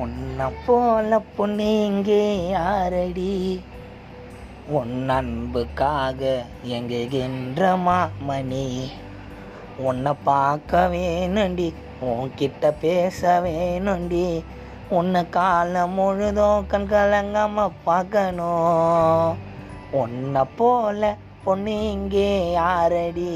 உன்னை போல பொண்ணு இங்கே யாரடி? உன் அன்புக்காக எங்குகின்ற மாமணி? உன்னை பார்க்க வேணுண்டி உன்கிட்ட பேச வேணுண்டி உன்னை காலம் முழுதும் கண் கலங்காம பார்க்கணும். உன்னை போல பொண்ணு இங்கே யாரடி?